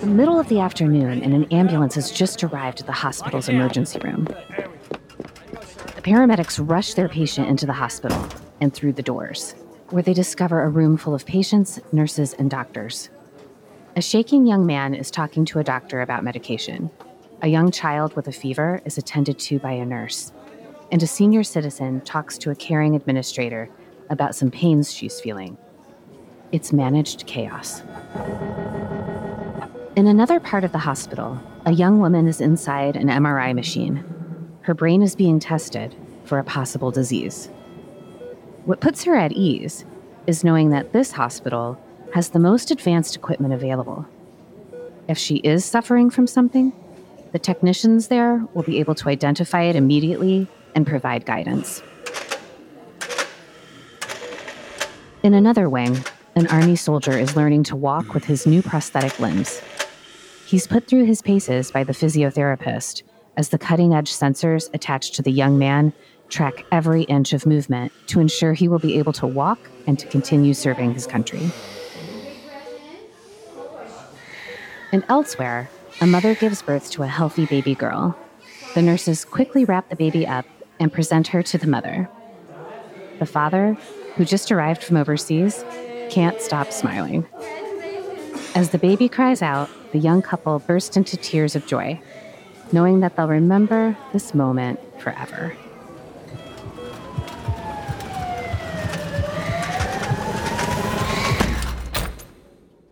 the middle of the afternoon, and an ambulance has just arrived at the hospital's emergency room. The paramedics rush their patient into the hospital and through the doors, where they discover a room full of patients, nurses, and doctors. A shaking young man is talking to a doctor about medication. A young child with a fever is attended to by a nurse. And a senior citizen talks to a caring administrator about some pains she's feeling. It's managed chaos. In another part of the hospital, a young woman is inside an MRI machine. Her brain is being tested for a possible disease. What puts her at ease is knowing that this hospital has the most advanced equipment available. If she is suffering from something, the technicians there will be able to identify it immediately and provide guidance. In another wing, an army soldier is learning to walk with his new prosthetic limbs. He's put through his paces by the physiotherapist as the cutting edge sensors attached to the young man track every inch of movement to ensure he will be able to walk and to continue serving his country. And elsewhere, a mother gives birth to a healthy baby girl. The nurses quickly wrap the baby up and present her to the mother. The father, who just arrived from overseas, can't stop smiling. As the baby cries out, the young couple burst into tears of joy, knowing that they'll remember this moment forever.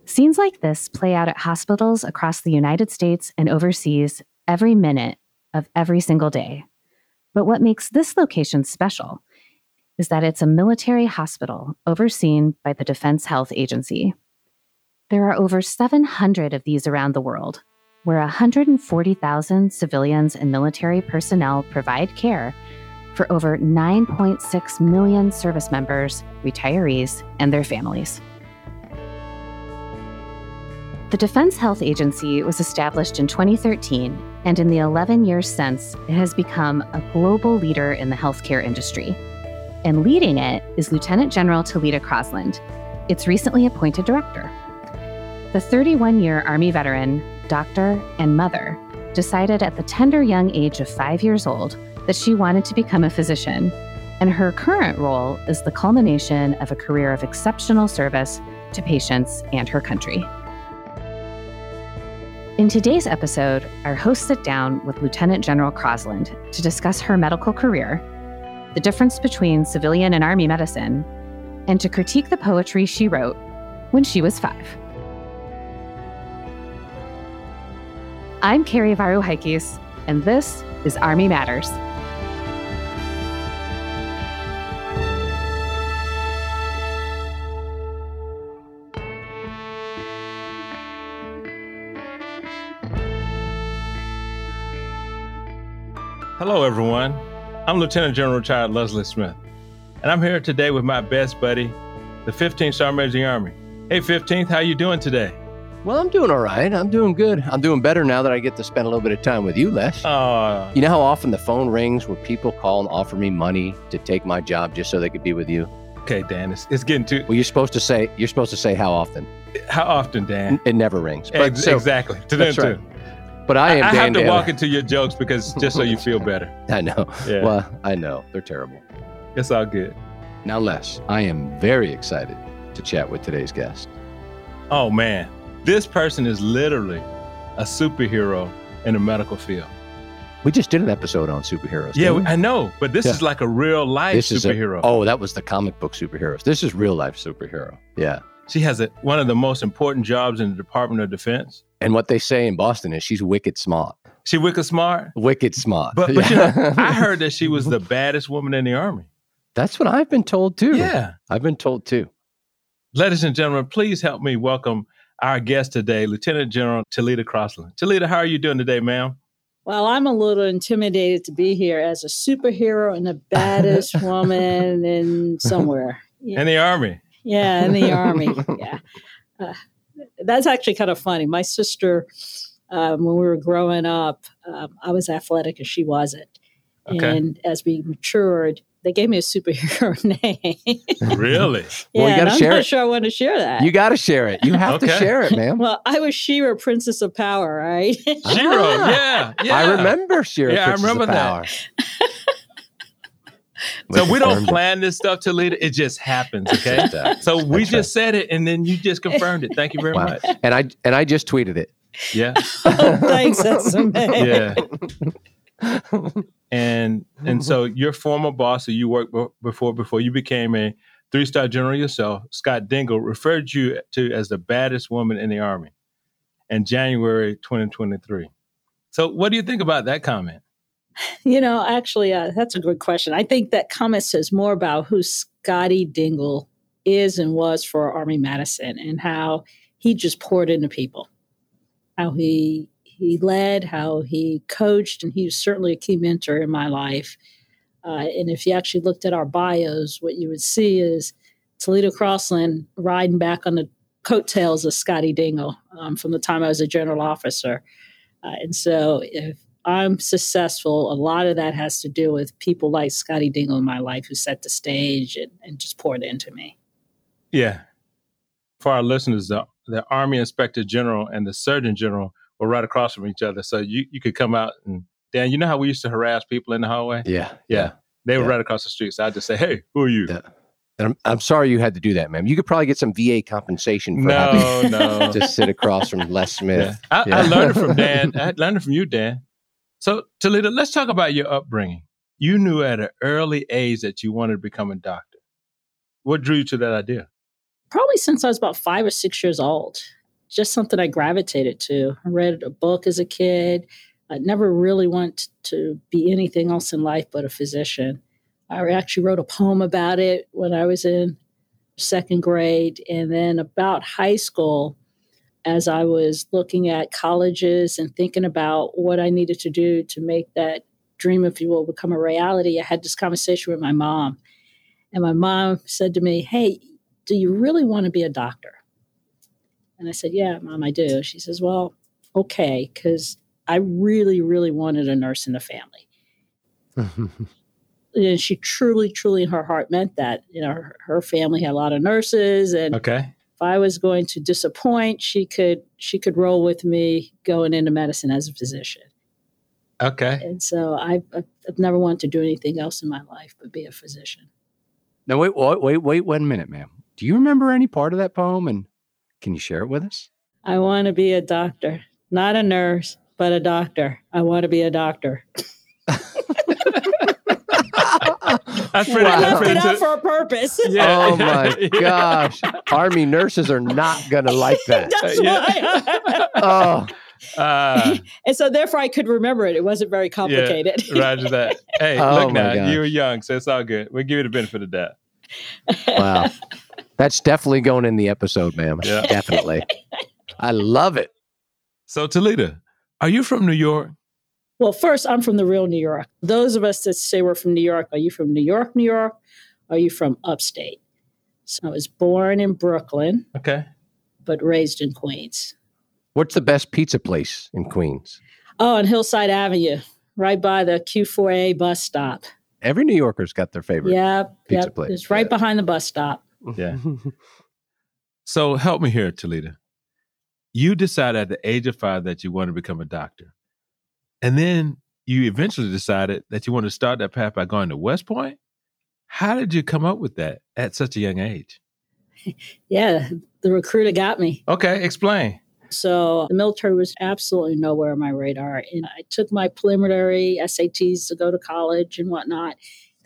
Scenes like this play out at hospitals across the United States and overseas every minute of every single day. But what makes this location special is that it's a military hospital overseen by the Defense Health Agency. There are over 700 of these around the world, where 140,000 civilians and military personnel provide care for over 9.6 million service members, retirees, and their families. The Defense Health Agency was established in 2013, and in the 11 years since, it has become a global leader in the healthcare industry. And leading it is Lieutenant General Telita Crosland, its recently appointed director. The 31 year Army veteran, doctor, and mother decided at the tender young age of five years old that she wanted to become a physician, and her current role is the culmination of a career of exceptional service to patients and her country. In today's episode, our hosts sit down with Lieutenant General Crosland to discuss her medical career, the difference between civilian and Army medicine, and to critique the poetry she wrote when she was five. I'm Carrie Varu and this is Army Matters. Hello, everyone. I'm Lieutenant General Retired Leslie Smith, and I'm here today with my best buddy, the 15th Sergeant Major of the Army. Hey, 15th, how you doing today? Well, I'm doing all right. I'm doing good. I'm doing better now that I get to spend a little bit of time with you, Les. Uh, you know how often the phone rings where people call and offer me money to take my job just so they could be with you? Okay, Dan, it's, it's getting too. Well, you're supposed to say you're supposed to say how often. How often, Dan? It never rings. But Ex- so, exactly. To them right. too. But I am. I, I have to walk into your jokes because just so you feel better. I know. Yeah. Well, I know they're terrible. It's all good. Now, Les, I am very excited to chat with today's guest. Oh man, this person is literally a superhero in the medical field. We just did an episode on superheroes. Yeah, I know, but this yeah. is like a real life this superhero. A, oh, that was the comic book superheroes. This is real life superhero. Yeah. She has a, one of the most important jobs in the Department of Defense. And what they say in Boston is she's wicked smart. She wicked smart? Wicked smart. But, but yeah. you know, I heard that she was the baddest woman in the Army. That's what I've been told too. Yeah. I've been told too. Ladies and gentlemen, please help me welcome our guest today, Lieutenant General Telita Crosland. Telita, how are you doing today, ma'am? Well, I'm a little intimidated to be here as a superhero and the baddest woman in somewhere. Yeah. In the Army. Yeah, in the Army. Yeah. Uh, that's actually kind of funny. My sister, um, when we were growing up, um, I was athletic and she wasn't. Okay. And as we matured, they gave me a superhero name. really? yeah, Well, you gotta and I'm share not it. sure I want to share that. You got to share it. You have to share it, man. well, I was She-Ra, Princess of Power, right? She-Ra, Ah. yeah, yeah. I remember She-Ra. Yeah, I Princess of remember that. So we don't plan this stuff to lead it; it just happens. Okay. Just, uh, So we That's just said it, and then you just confirmed it. Thank you very Wow. much. and I and I just tweeted it. Yeah, oh, thanks, that's amazing. yeah. And and so your former boss that you worked be- before before you became a three star general yourself, Scott Dingle, referred you to as the baddest woman in the army in January 2023. So what do you think about that comment? You know, actually, uh, that's a good question. I think that comment says more about who Scotty Dingle is and was for Army Medicine and how he just poured into people, how he he led, how he coached, and he was certainly a key mentor in my life. Uh, and if you actually looked at our bios, what you would see is Telita Crosland riding back on the coattails of Scotty Dingle um, from the time I was a general officer. Uh, and so if I'm successful, a lot of that has to do with people like Scotty Dingle in my life who set the stage and, and just poured into me. Yeah. For our listeners, the, the Army Inspector General and the Surgeon General were right across from each other. So you, you could come out and, Dan, you know how we used to harass people in the hallway? Yeah, Yeah. They were Yeah. right across the street. So I'd just say, hey, who are you? Yeah. And I'm, I'm sorry you had to do that, man. You could probably get some VA compensation for having No, no. to sit across from Les Smith. I, I Yeah. learned it from Dan. I learned it from you, Dan. So, Telita, let's talk about your upbringing. You knew at an early age that you wanted to become a doctor. What drew you to that idea? Probably since I was about five or six years old, just something I gravitated to. I read a book as a kid. I never really wanted to be anything else in life but a physician. I actually wrote a poem about it when I was in second grade. And then about high school, as I was looking at colleges and thinking about what I needed to do to make that dream, if you will, become a reality, I had this conversation with my mom. And my mom said to me, Hey, do you really want to be a doctor? And I said, Yeah, mom, I do. She says, Well, okay, because I really, really wanted a nurse in the family. And she truly, truly in her heart meant that. You know, her, her family had a lot of nurses, and Okay. if I was going to disappoint, she could she could roll with me going into medicine as a physician. Okay. And so I've, I've I've never wanted to do anything else in my life but be a physician. now wait, wait, wait, wait one minute, ma'am. Do you remember any part of that poem, and can you share it with us? I want to be a doctor, not a nurse, but a doctor. I want to be a doctor. That's pretty, I left it out for a purpose. Yeah. Oh my gosh, Army nurses are not gonna like that. That's Yeah. why. Oh, Uh, and so therefore I could remember it. It wasn't very complicated. Roger that. Hey, Oh look my now, gosh. you were young, so it's all good. We'll give you the benefit of that. wow, that's definitely going in the episode, ma'am. Yeah. Definitely. I love it. So, Telita, are you from New York? Well, first, I'm from the real New York. Those of us that say we're from New York, are you from New York, New York? Are you from upstate? So I was born in Brooklyn, Okay. but raised in Queens. What's the best pizza place in Queens? Oh, on Hillside Avenue, right by the Q4A bus stop. Every New Yorker's got their favorite. Yep, pizza yep. place. It's right Yeah. behind the bus stop. Yeah. So, help me here, Telita. You decided at the age of five that you wanted to become a doctor. And then you eventually decided that you wanted to start that path by going to West Point. How did you come up with that at such a young age? Yeah, the recruiter got me. Okay, explain. So the military was absolutely nowhere on my radar. And I took my preliminary SATs to go to college and whatnot.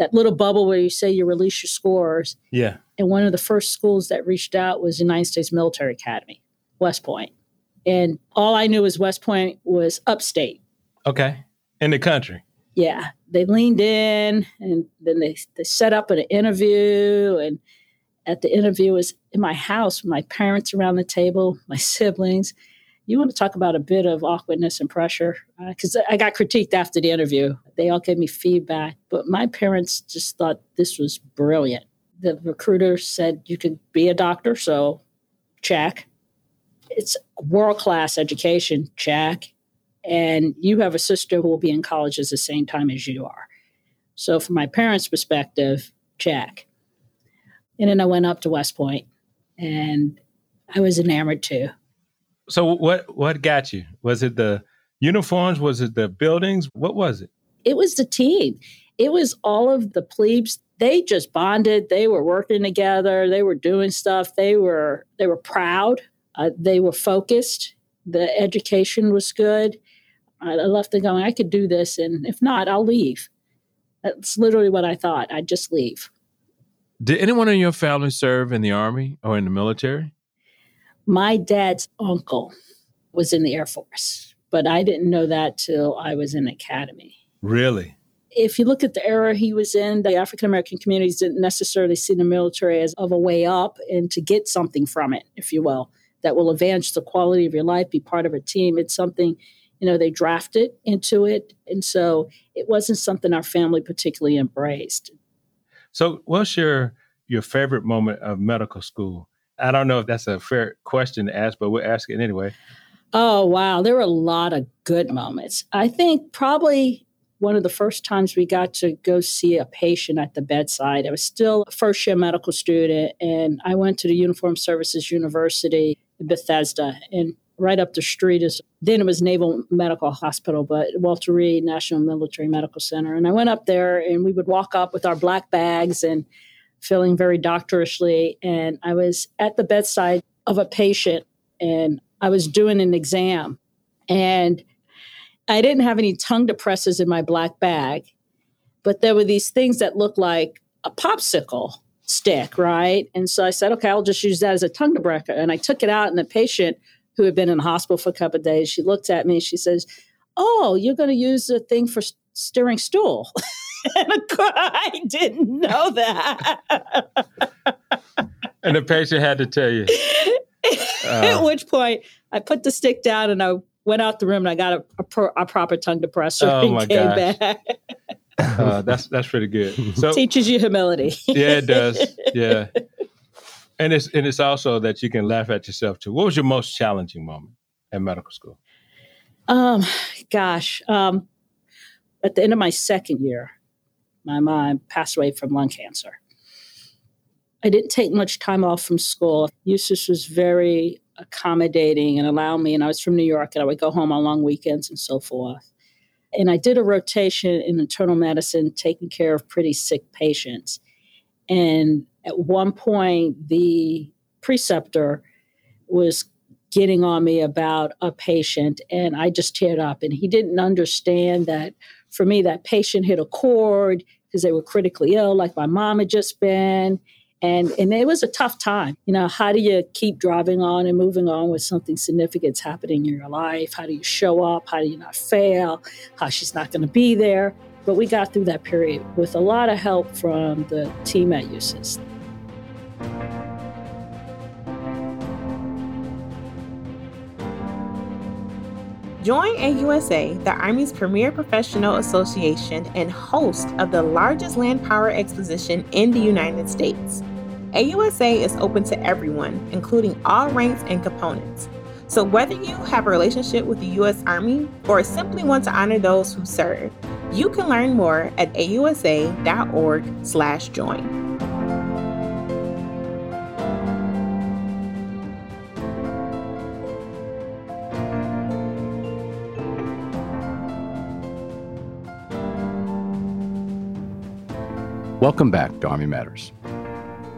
That little bubble where you say you release your scores. Yeah. And one of the first schools that reached out was the United States Military Academy, West Point. And all I knew was West Point was upstate. Okay. In the country. Yeah. They leaned in and then they, they set up an interview. And at the interview was in my house with my parents around the table, my siblings. You want to talk about a bit of awkwardness and pressure? Uh, because I got critiqued after the interview. They all gave me feedback, but my parents just thought this was brilliant. The recruiter said you could be a doctor, so check. It's world class education, check. And you have a sister who will be in college at the same time as you are. So, from my parents' perspective, check. And then I went up to West Point and I was enamored too. So, what, what got you? Was it the uniforms? Was it the buildings? What was it? It was the team. It was all of the plebes. They just bonded. They were working together. They were doing stuff. They were they were proud. Uh, they were focused. The education was good. I left them going, I could do this, and if not, I'll leave. That's literally what I thought. I'd just leave. Did anyone in your family serve in the army or in the military? My dad's uncle was in the Air Force, but I didn't know that till I was in academy. Really? If you look at the era he was in, the African American communities didn't necessarily see the military as of a way up and to get something from it, if you will, that will advance the quality of your life, be part of a team. It's something you know, they drafted into it. And so it wasn't something our family particularly embraced. So what's your your favorite moment of medical school? I don't know if that's a fair question to ask, but we'll ask it anyway. Oh, wow. There were a lot of good moments. I think probably one of the first times we got to go see a patient at the bedside. I was still a first year medical student, and I went to the Uniform Services University in Bethesda. And right up the street is then it was Naval Medical Hospital, but Walter Reed National Military Medical Center. And I went up there and we would walk up with our black bags and feeling very doctorishly. And I was at the bedside of a patient and I was doing an exam. And I didn't have any tongue depressors in my black bag, but there were these things that looked like a popsicle stick, right? And so I said, okay, I'll just use that as a tongue depressor. And I took it out, and the patient who had been in the hospital for a couple of days. She looked at me she says, "Oh, you're going to use the thing for steering stool." and I didn't know that. and the patient had to tell you. Uh, At which point, I put the stick down and I went out the room and I got a, a, pro, a proper tongue depressor oh and came gosh. back. uh, that's that's pretty good. So teaches you humility. yeah, it does. Yeah, and it's and it's also that you can laugh at yourself too. What was your most challenging moment at medical school? Um, gosh, um, at the end of my second year, my mom passed away from lung cancer. I didn't take much time off from school. Eustis was very accommodating and allowed me, and I was from New York, and I would go home on long weekends and so forth. And I did a rotation in internal medicine, taking care of pretty sick patients. And at one point, the preceptor was getting on me about a patient, and I just teared up. And he didn't understand that for me, that patient hit a chord because they were critically ill, like my mom had just been. And, and it was a tough time. You know, how do you keep driving on and moving on with something significant's happening in your life? How do you show up? How do you not fail? How she's not going to be there? But we got through that period with a lot of help from the team at Eustis. Join AUSA, the Army's premier professional association and host of the largest land power exposition in the United States. AUSA is open to everyone, including all ranks and components. So whether you have a relationship with the U.S. Army or simply want to honor those who serve, you can learn more at ausa.org/join. Welcome back to Army Matters.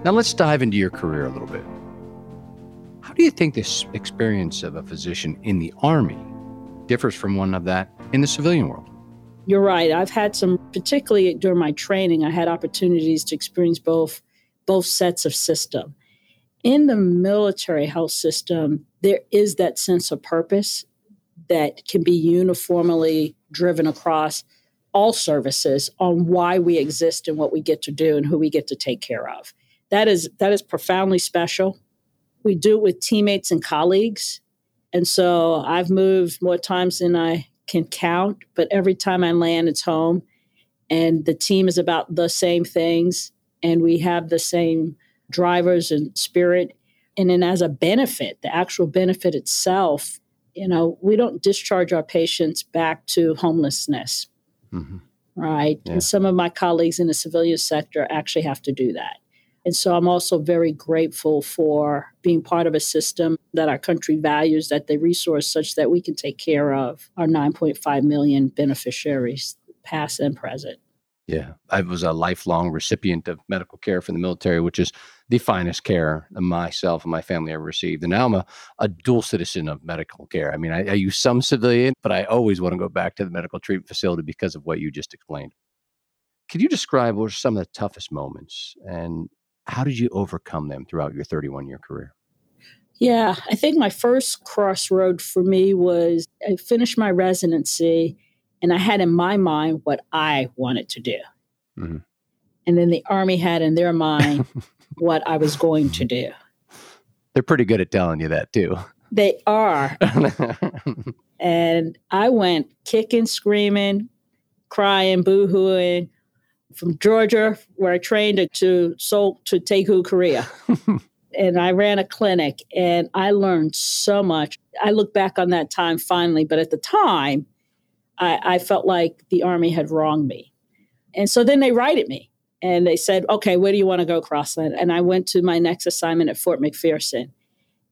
Now let's dive into your career a little bit. How do you think this experience of a physician in the Army differs from one of that in the civilian world? You're right. I've had some, particularly during my training, I had opportunities to experience both both sets of system. In the military health system, there is that sense of purpose that can be uniformly driven across all services on why we exist and what we get to do and who we get to take care of. That is that is profoundly special we do it with teammates and colleagues. And so I've moved more times than I can count, but every time I land, it's home. And the team is about the same things, and we have the same drivers and spirit. And then, as a benefit, the actual benefit itself, you know, we don't discharge our patients back to homelessness. Mm-hmm. right? Yeah. And some of my colleagues in the civilian sector actually have to do that. And so I'm also very grateful for being part of a system that our country values, that they resource such that we can take care of our 9.5 million beneficiaries, past and present. Yeah, I was a lifelong recipient of medical care from the military, which is the finest care myself and my family ever received. And now I'm a, a dual citizen of medical care. I mean, I, I use some civilian, but I always want to go back to the medical treatment facility because of what you just explained. Could you describe what were some of the toughest moments and how did you overcome them throughout your 31 year career? Yeah, I think my first crossroad for me was I finished my residency and I had in my mind what I wanted to do. Mhm. And then the Army had in their mind what I was going to do. They're pretty good at telling you that too. They are. And I went kicking, screaming, crying, boo hooing from Georgia, where I trained to, to Seoul to Daegu, Korea. and I ran a clinic and I learned so much. I look back on that time finally, but at the time, I, I felt like the Army had wronged me. And so then they righted me and they said, okay, where do you want to go, Crosland? And I went to my next assignment at Fort McPherson.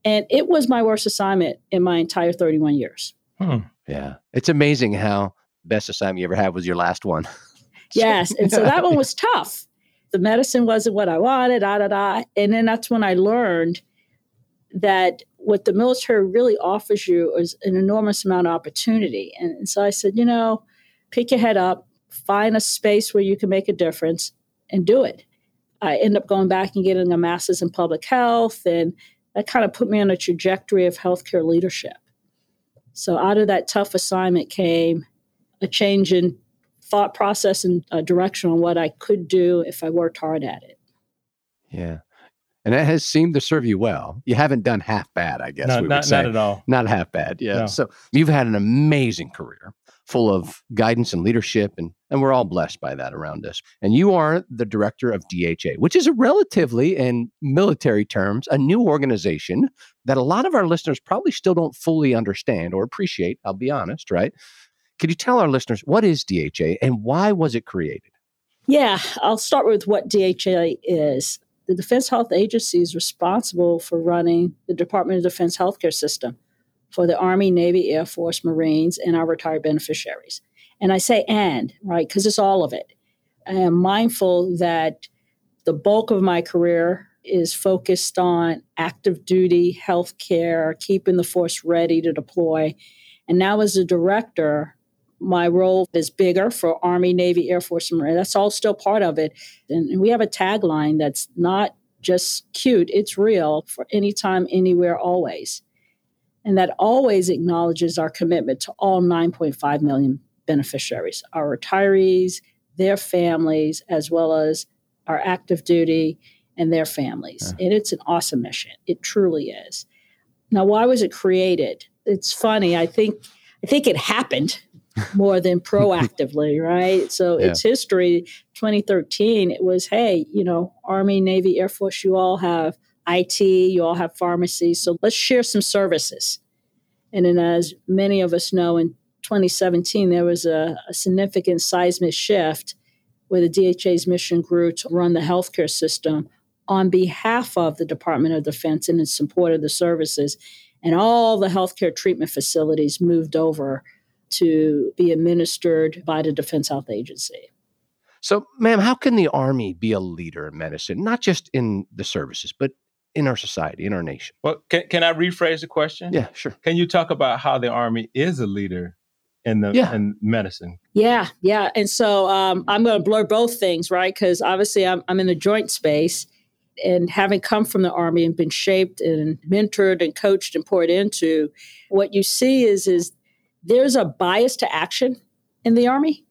And it was my worst assignment in my entire 31 years. Hmm. yeah. It's amazing how best assignment you ever had was your last one. Yes. And so that one was tough. The medicine wasn't what I wanted, da da da. And then that's when I learned that what the military really offers you is an enormous amount of opportunity. And, and so I said, you know, pick your head up, find a space where you can make a difference and do it. I end up going back and getting a master's in public health, and that kind of put me on a trajectory of healthcare leadership. So out of that tough assignment came a change in thought process and uh, direction on what I could do if I worked hard at it. Yeah. And that has seemed to serve you well. You haven't done half bad, I guess. No, we would not, say. not at all. Not half bad. Yeah. No. So you've had an amazing career full of guidance and leadership, and, and we're all blessed by that around us. And you are the director of DHA, which is a relatively, in military terms, a new organization that a lot of our listeners probably still don't fully understand or appreciate. I'll be honest, right? Could you tell our listeners what is DHA and why was it created? Yeah, I'll start with what DHA is. The Defense Health Agency is responsible for running the Department of Defense healthcare system for the Army, Navy, Air Force, Marines, and our retired beneficiaries. And I say and, right, because it's all of it. I am mindful that the bulk of my career is focused on active duty healthcare, keeping the force ready to deploy. And now, as a director, my role is bigger for Army, Navy, Air Force, and Marine. That's all still part of it. And we have a tagline that's not just cute, it's real for anytime, anywhere, always. And that always acknowledges our commitment to all 9.5 million beneficiaries, our retirees, their families, as well as our active duty and their families. And it's an awesome mission. It truly is. Now, why was it created? It's funny. I think I think it happened more than proactively, right? So Yeah. its history, 2013, it was, hey, you know, Army, Navy, Air Force, you all have IT, you all have pharmacy, so let's share some services. And then, as many of us know, in 2017, there was a, a significant seismic shift where the DHA's mission grew to run the healthcare system on behalf of the Department of Defense and in support of the services. And all the healthcare treatment facilities moved over to be administered by the Defense Health Agency. So, ma'am, how can the Army be a leader in medicine, not just in the services, but in our society, in our nation? Well, can, can I rephrase the question? Yeah, sure. Can you talk about how the Army is a leader in the Yeah. in medicine? Yeah, yeah. And so um, I'm going to blur both things, right? Because obviously I'm, I'm in the joint space. And having come from the Army and been shaped and mentored and coached and poured into, what you see is, is there's a bias to action in the Army,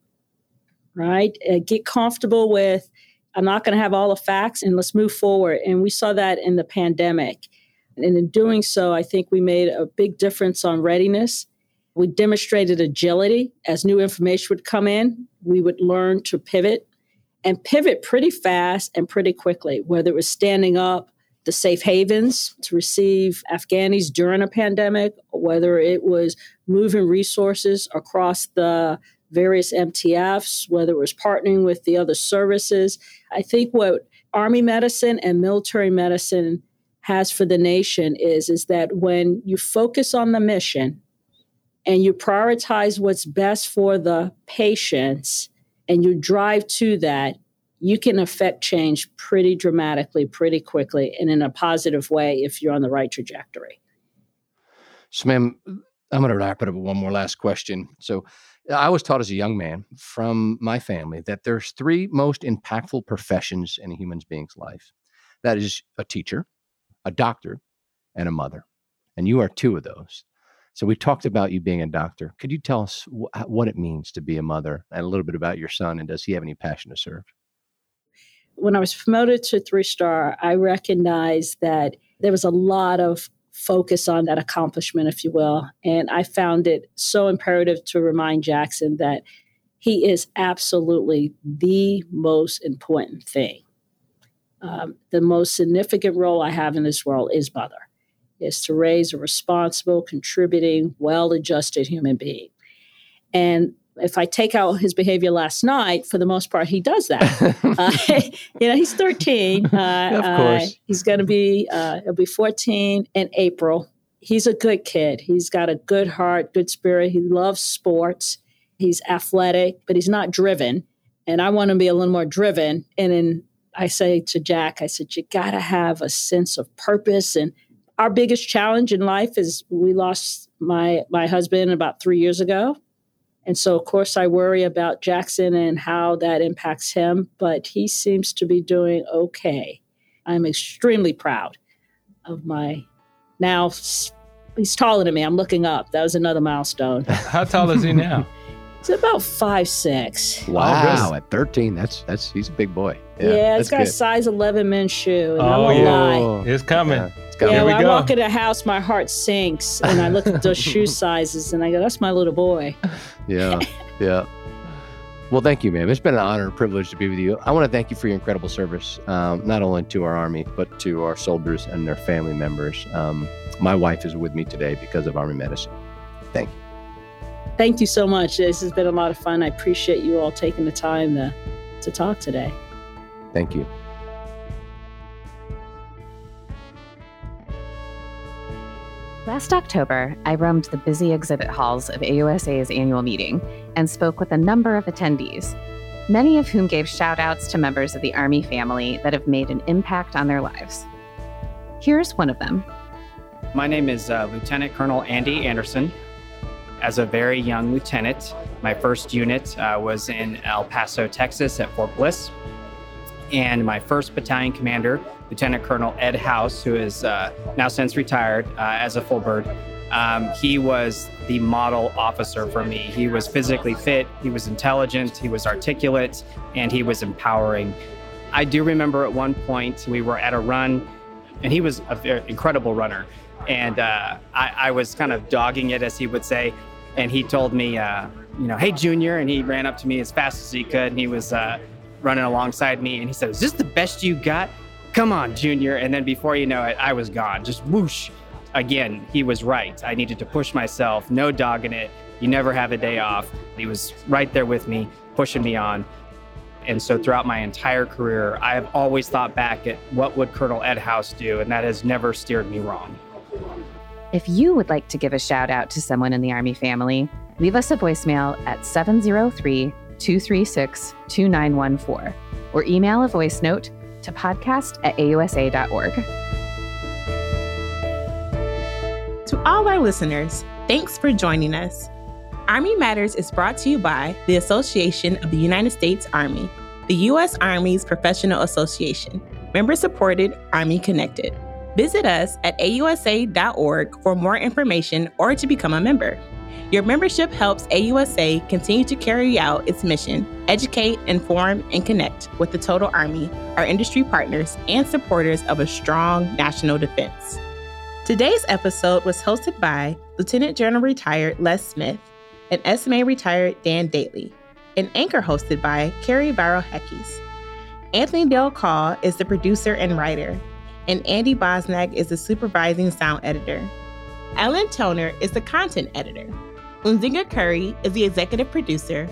right? Uh, get comfortable with, I'm not going to have all the facts and let's move forward. And we saw that in the pandemic. And in doing so, I think we made a big difference on readiness. We demonstrated agility as new information would come in. We would learn to pivot and pivot pretty fast and pretty quickly, whether it was standing up the safe havens to receive Afghanis during a pandemic, whether it was moving resources across the various MTFs, whether it was partnering with the other services. I think what Army medicine and military medicine has for the nation is, is that when you focus on the mission and you prioritize what's best for the patients and you drive to that, you can affect change pretty dramatically, pretty quickly, and in a positive way if you're on the right trajectory. So, ma'am, I'm going to wrap it up with one more last question. So, I was taught as a young man from my family that there's three most impactful professions in a human being's life. That is a teacher, a doctor, and a mother. And you are two of those. So we've talked about you being a doctor. Could you tell us wh- what it means to be a mother and a little bit about your son and does he have any passion to serve? When I was promoted to three star, I recognized that there was a lot of focus on that accomplishment, if you will. And I found it so imperative to remind Jackson that he is absolutely the most important thing. Um, the most significant role I have in this world is mother, is to raise a responsible, contributing, well adjusted human being. And if I take out his behavior last night, for the most part, he does that. uh, you know, he's 13. Uh, of course. Uh, he's going to be, uh, he'll be 14 in April. He's a good kid. He's got a good heart, good spirit. He loves sports. He's athletic, but he's not driven. And I want him to be a little more driven. And then I say to Jack, I said, you got to have a sense of purpose. And our biggest challenge in life is we lost my my husband about three years ago and so, of course, I worry about Jackson and how that impacts him, but he seems to be doing okay. I'm extremely proud of my now. He's taller than me. I'm looking up. That was another milestone. How tall is he now? He's about five six. Wow, oh, at thirteen, that's that's he's a big boy. Yeah, yeah it's got good. a size eleven men's shoe. And oh I yeah, lie. Oh. it's coming. Yeah. Go. Yeah, when I walk in a house, my heart sinks, and I look at those shoe sizes, and I go, "That's my little boy." Yeah, yeah. Well, thank you, ma'am. It's been an honor and privilege to be with you. I want to thank you for your incredible service, um, not only to our Army, but to our soldiers and their family members. Um, my wife is with me today because of Army medicine. Thank you. Thank you so much. This has been a lot of fun. I appreciate you all taking the time to, to talk today. Thank you. Last October, I roamed the busy exhibit halls of AUSA's annual meeting and spoke with a number of attendees, many of whom gave shout outs to members of the Army family that have made an impact on their lives. Here's one of them. My name is uh, Lieutenant Colonel Andy Anderson. As a very young lieutenant, my first unit uh, was in El Paso, Texas at Fort Bliss. And my first battalion commander Lieutenant Colonel Ed House, who is uh, now since retired uh, as a full bird. Um, he was the model officer for me. He was physically fit, he was intelligent, he was articulate, and he was empowering. I do remember at one point we were at a run, and he was an incredible runner. And uh, I, I, was kind of dogging it, as he would say. And he told me, uh, you know, hey, Junior. And he ran up to me as fast as he could. And he was uh, running alongside me. And he said, Is this the best you got? come on, Junior. And then before you know it, I was gone. Just whoosh. Again, he was right. I needed to push myself, no dogging it. You never have a day off. He was right there with me, pushing me on. And so throughout my entire career, I have always thought back at what would Colonel Ed House do, and that has never steered me wrong. If you would like to give a shout out to someone in the Army family, leave us a voicemail at 703 236 2914 or email a voice note to podcast at ausa.org. To all our listeners, thanks for joining us. Army Matters is brought to you by the Association of the United States Army, the U.S. Army's professional association, member supported, Army connected. Visit us at ausa.org for more information or to become a member. Your membership helps AUSA continue to carry out its mission, educate, inform, and connect with the Total Army, our industry partners, and supporters of a strong national defense. Today's episode was hosted by Lieutenant General Retired Les Smith and SMA Retired Dan Dailey, and anchor hosted by Carrie Barrow Heckes. Anthony Del Call is the producer and writer, and Andy Bosnack is the supervising sound editor. Ellen Toner is the content editor. Unzinga Curry is the executive producer,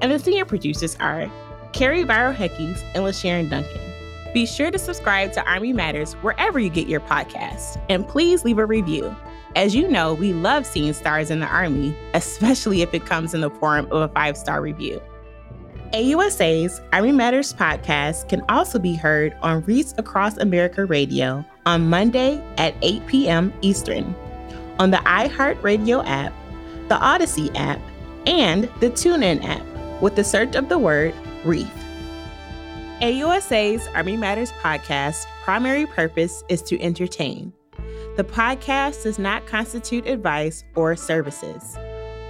and the senior producers are Carrie Viro Heckes and LaSharon Duncan. Be sure to subscribe to Army Matters wherever you get your podcasts, and please leave a review. As you know, we love seeing stars in the Army, especially if it comes in the form of a five star review. AUSA's Army Matters podcast can also be heard on Wreaths Across America Radio on Monday at 8 p.m. Eastern, on the iHeartRadio app, the Audacy app, and the TuneIn app with the search of the word Wreath. AUSA's Army Matters podcast primary purpose is to entertain. The podcast does not constitute advice or services.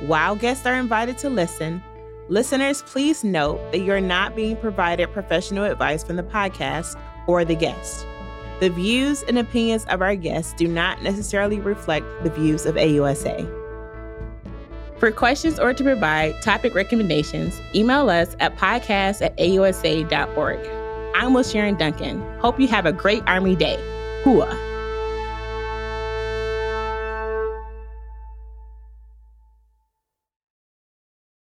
While guests are invited to listen, Listeners, please note that you're not being provided professional advice from the podcast or the guest. The views and opinions of our guests do not necessarily reflect the views of AUSA. For questions or to provide topic recommendations, email us at podcast at ausa.org. I'm LaSharon Duncan. Hope you have a great Army Day. Hooah.